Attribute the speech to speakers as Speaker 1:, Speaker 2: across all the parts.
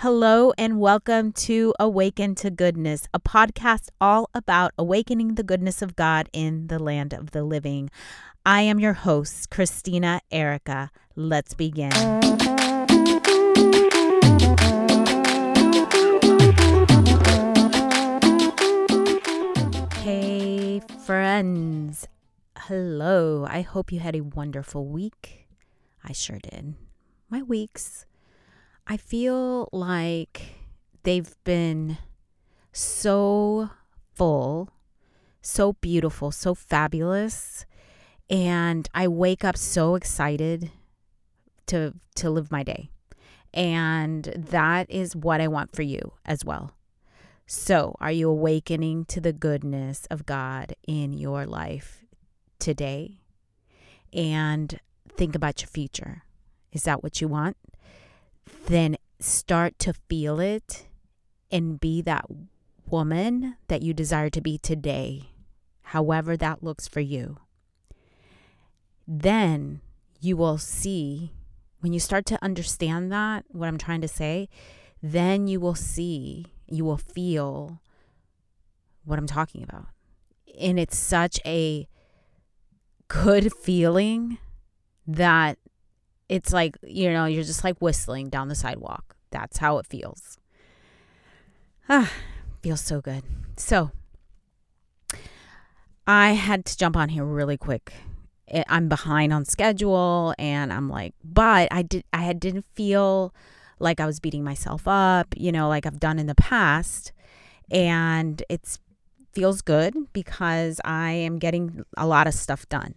Speaker 1: Hello, and welcome to Awaken to Goodness, a podcast all about awakening the goodness of God in the land of the living. I am your host, Christina Erica. Let's begin. Hey, friends. Hello. I hope you had a wonderful week. I sure did. My weeks I feel like they've been so full, so beautiful, so fabulous. And I wake up so excited to to live my day. And that is what I want for you as well. So, are you awakening to the goodness of God in your life today? And think about your future. Is that what you want? Then start to feel it and be that woman that you desire to be today, however that looks for you. Then you will see, when you start to understand that, what I'm trying to say, then you will see, you will feel what I'm talking about. And it's such a good feeling that it's like, you know, you're just like whistling down the sidewalk. That's how it feels. Ah, feels so good. So, I had to jump on here really quick. I'm behind on schedule and I'm like, but I did I didn't feel like I was beating myself up, you know, like I've done in the past. And it's feels good because I am getting a lot of stuff done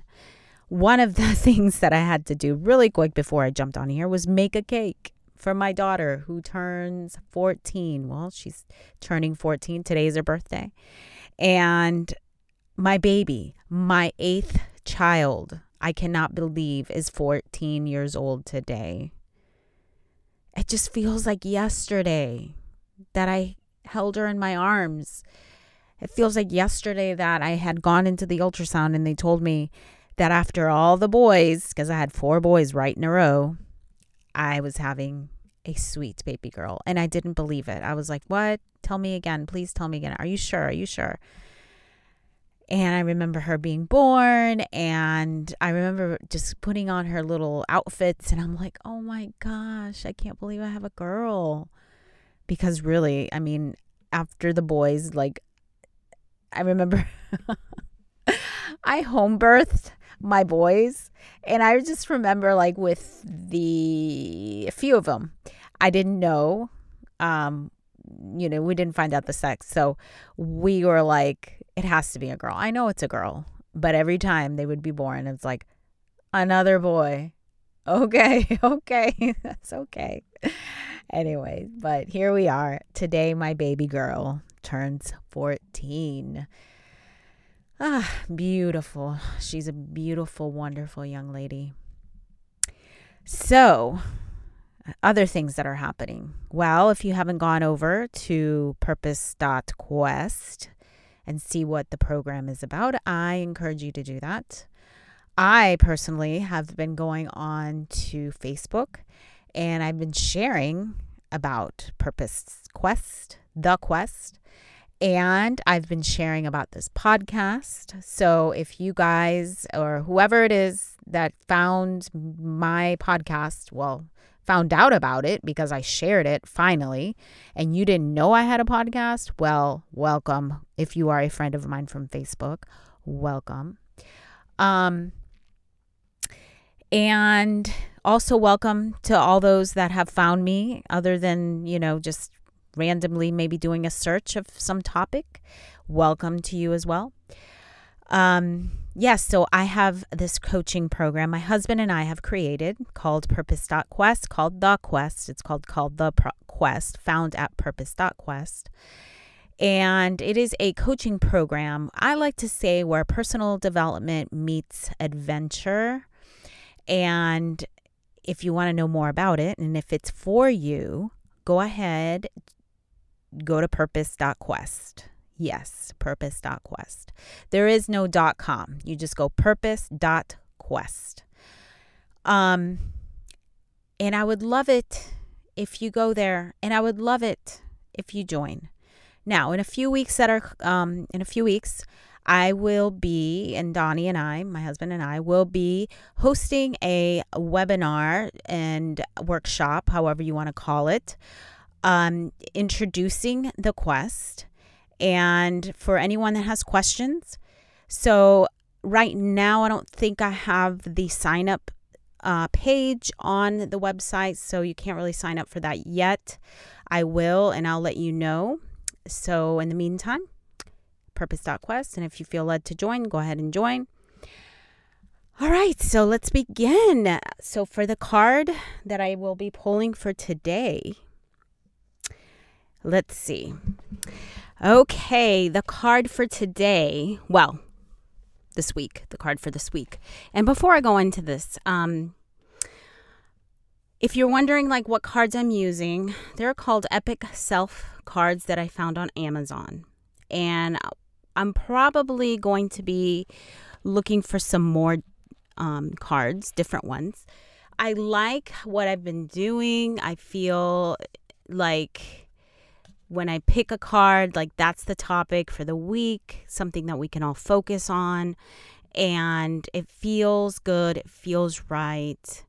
Speaker 1: one of the things that I had to do really quick before I jumped on here was make a cake for my daughter who turns 14. Well, she's turning 14. Today's her birthday. And my baby, my eighth child, I cannot believe is 14 years old today. It just feels like yesterday that I held her in my arms. It feels like yesterday that I had gone into the ultrasound and they told me that after all the boys, because I had four boys right in a row, I was having a sweet baby girl. And I didn't believe it. I was like, What? Tell me again. Please tell me again. Are you sure? Are you sure? And I remember her being born, and I remember just putting on her little outfits, and I'm like, oh my gosh, I can't believe I have a girl. Because really, I mean, after the boys, like, I remember I home birthed my boys. And I just remember, like, with the a few of them, I didn't know. Um, you know, we didn't find out the sex. So we were like, it has to be a girl. I know it's a girl. But every time they would be born, it's like, another boy. Okay, okay, that's okay. anyway, but here we are. Today, my baby girl turns 14. Ah, beautiful. She's a beautiful, wonderful young lady. So, other things that are happening. Well, if you haven't gone over to purpose.quest and see what the program is about, I encourage you to do that. I personally have been going on to Facebook and I've been sharing about Purpose Quest, the Quest, and I've been sharing about this podcast. So if you guys or whoever it is that found my podcast, well, found out about it because I shared it finally, and you didn't know I had a podcast, well, welcome. If you are a friend of mine from Facebook, welcome. Um, and also welcome to all those that have found me other than, you know, just randomly maybe doing a search of some topic, welcome to you as well. Um, yes, so I have this coaching program my husband and I have created called Purpose.quest, called The Quest. It's called called The Pro- Quest, found at Purpose.quest. And it is a coaching program, I like to say, where personal development meets adventure. And if you want to know more about it and if it's for you, go ahead go to purpose.quest. Yes, purpose.quest. There is no dot .com. You just go purpose.quest. Um and I would love it if you go there, and I would love it if you join. Now, in a few weeks that are um, in a few weeks, I will be, and Donnie and I, my husband and I, will be hosting a webinar and workshop, however you want to call it, um, introducing the quest. And for anyone that has questions, so right now, I don't think I have the sign up uh, page on the website, so you can't really sign up for that yet. I will, and I'll let you know. So, in the meantime, purpose.quest. And if you feel led to join, go ahead and join. All right, so let's begin. So, for the card that I will be pulling for today, let's see. Okay, the card for today, well, this week, the card for this week. And before I go into this, um, if you're wondering like what cards I'm using, they're called Epic Self cards that I found on Amazon. And I'm probably going to be looking for some more um, cards, different ones. I like what I've been doing. I feel like when I pick a card, like that's the topic for the week, something that we can all focus on. And it feels good, it feels right,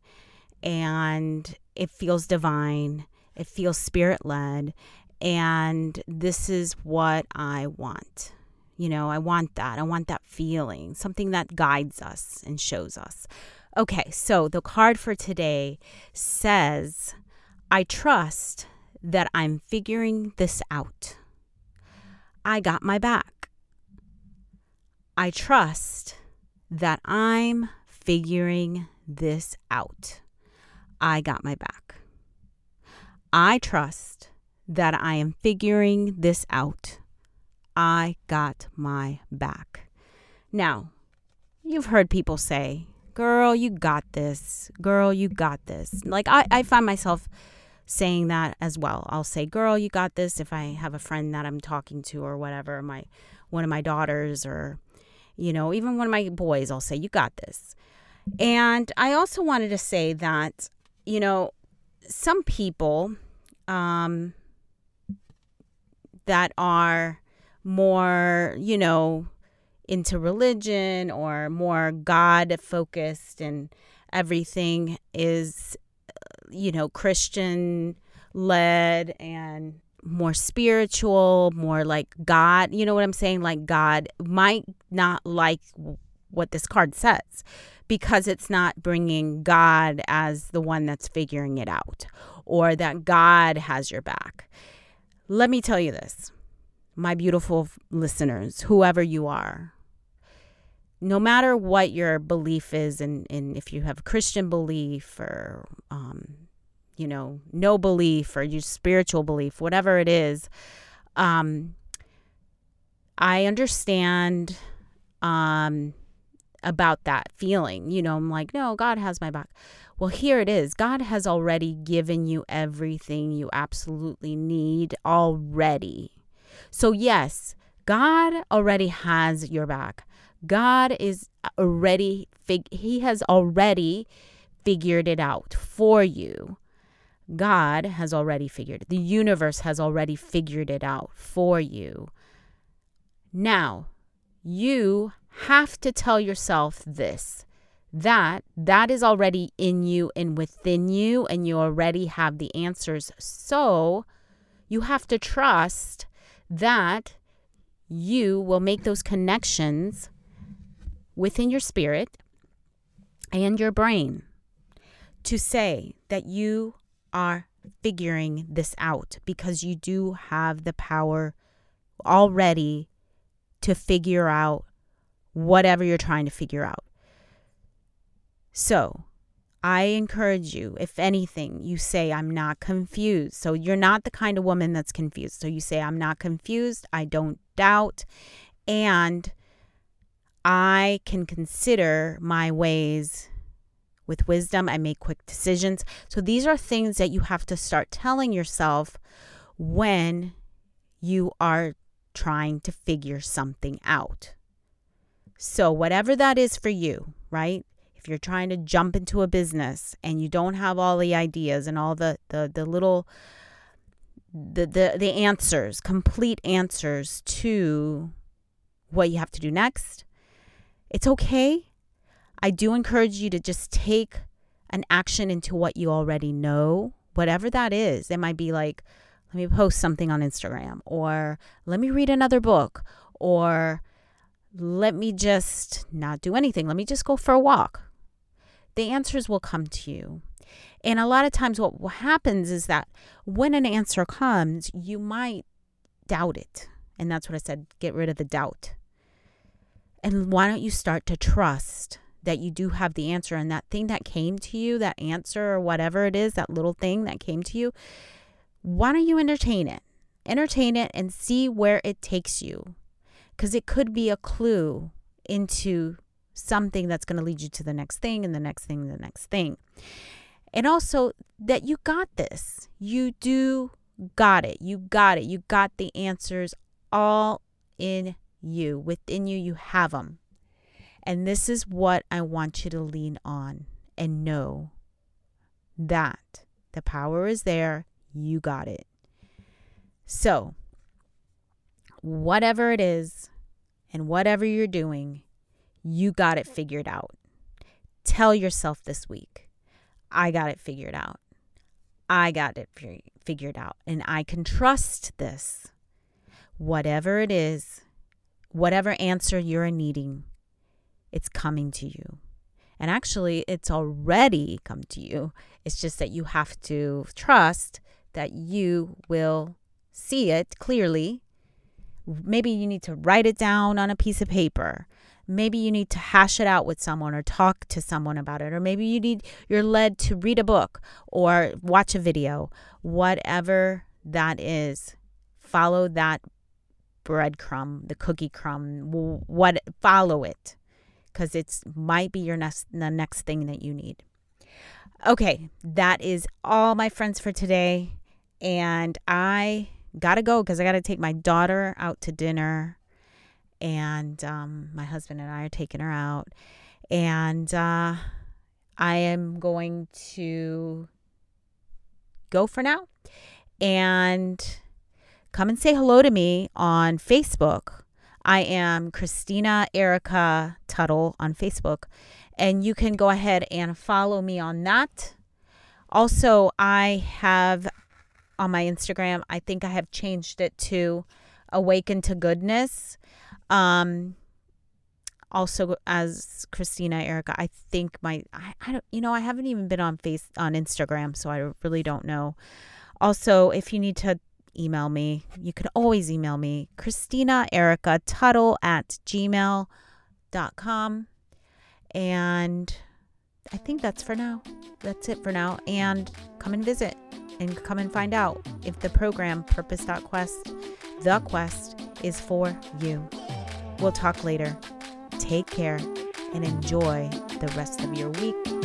Speaker 1: and it feels divine, it feels spirit led. And this is what I want. You know, I want that. I want that feeling, something that guides us and shows us. Okay, so the card for today says, I trust that I'm figuring this out. I got my back. I trust that I'm figuring this out. I got my back. I trust that I am figuring this out. I got my back. Now, you've heard people say, Girl, you got this. Girl, you got this. Like, I, I find myself saying that as well. I'll say, Girl, you got this if I have a friend that I'm talking to or whatever, my one of my daughters or, you know, even one of my boys, I'll say, You got this. And I also wanted to say that, you know, some people um, that are more, you know, into religion or more God focused and everything is, you know, Christian led and more spiritual, more like God. You know what I'm saying? Like God might not like what this card says because it's not bringing God as the one that's figuring it out or that God has your back. Let me tell you this my beautiful listeners, whoever you are, no matter what your belief is, and, and if you have Christian belief or, um, you know, no belief or your spiritual belief, whatever it is, um, I understand um, about that feeling. You know, I'm like, no, God has my back. Well, here it is. God has already given you everything you absolutely need already. So, yes, God already has your back. God is uh, already, fig- He has already figured it out for you. God has already figured it. The universe has already figured it out for you. Now, you have to tell yourself this that that is already in you and within you and you already have the answers. So, you have to trust that you will make those connections within your spirit and your brain to say that you are figuring this out because you do have the power already to figure out whatever you're trying to figure out. So, I encourage you, if anything, you say, I'm not confused. So you're not the kind of woman that's confused. So you say, I'm not confused. I don't doubt. And I can consider my ways with wisdom. I make quick decisions. So these are things that you have to start telling yourself when you are trying to figure something out. So, whatever that is for you, right? if you're trying to jump into a business and you don't have all the ideas and all the the, the little the, the the answers, complete answers to what you have to do next, it's okay. I do encourage you to just take an action into what you already know, whatever that is. It might be like, let me post something on Instagram, or let me read another book, or let me just not do anything. Let me just go for a walk. The answers will come to you. And a lot of times, what happens is that when an answer comes, you might doubt it. And that's what I said get rid of the doubt. And why don't you start to trust that you do have the answer and that thing that came to you, that answer or whatever it is, that little thing that came to you, why don't you entertain it? Entertain it and see where it takes you. Because it could be a clue into something that's going to lead you to the next thing and the next thing and the next thing. And also that you got this. You do got it. You got it. You got the answers all in you. Within you, you have them. And this is what I want you to lean on and know that the power is there. You got it. So, whatever it is and whatever you're doing, you got it figured out. Tell yourself this week, I got it figured out. I got it figured out. And I can trust this. Whatever it is, whatever answer you're needing, it's coming to you. And actually, it's already come to you. It's just that you have to trust that you will see it clearly. Maybe you need to write it down on a piece of paper. Maybe you need to hash it out with someone or talk to someone about it. Or maybe you need you're led to read a book or watch a video. Whatever that is, follow that breadcrumb, the cookie crumb, what follow it because it's might be your next the next thing that you need. Okay, that is all my friends for today and I got to go cuz I got to take my daughter out to dinner and um, my husband and I are taking her out and uh, I am going to go for now and come and say hello to me on Facebook. I am Christina Erica Tuttle on Facebook, and you can go ahead and follow me on that. Also, I have on my Instagram, I think I have changed it to Awaken to Goodness. Um, also as Christina Erica, I think my I, I don't you know I haven't even been on face on Instagram, so I really don't know. Also, if you need to email me. You can always email me, Christina Erica Tuttle at gmail.com. And I think that's for now. That's it for now. And come and visit and come and find out if the program Purpose.quest, the quest, is for you. We'll talk later. Take care and enjoy the rest of your week.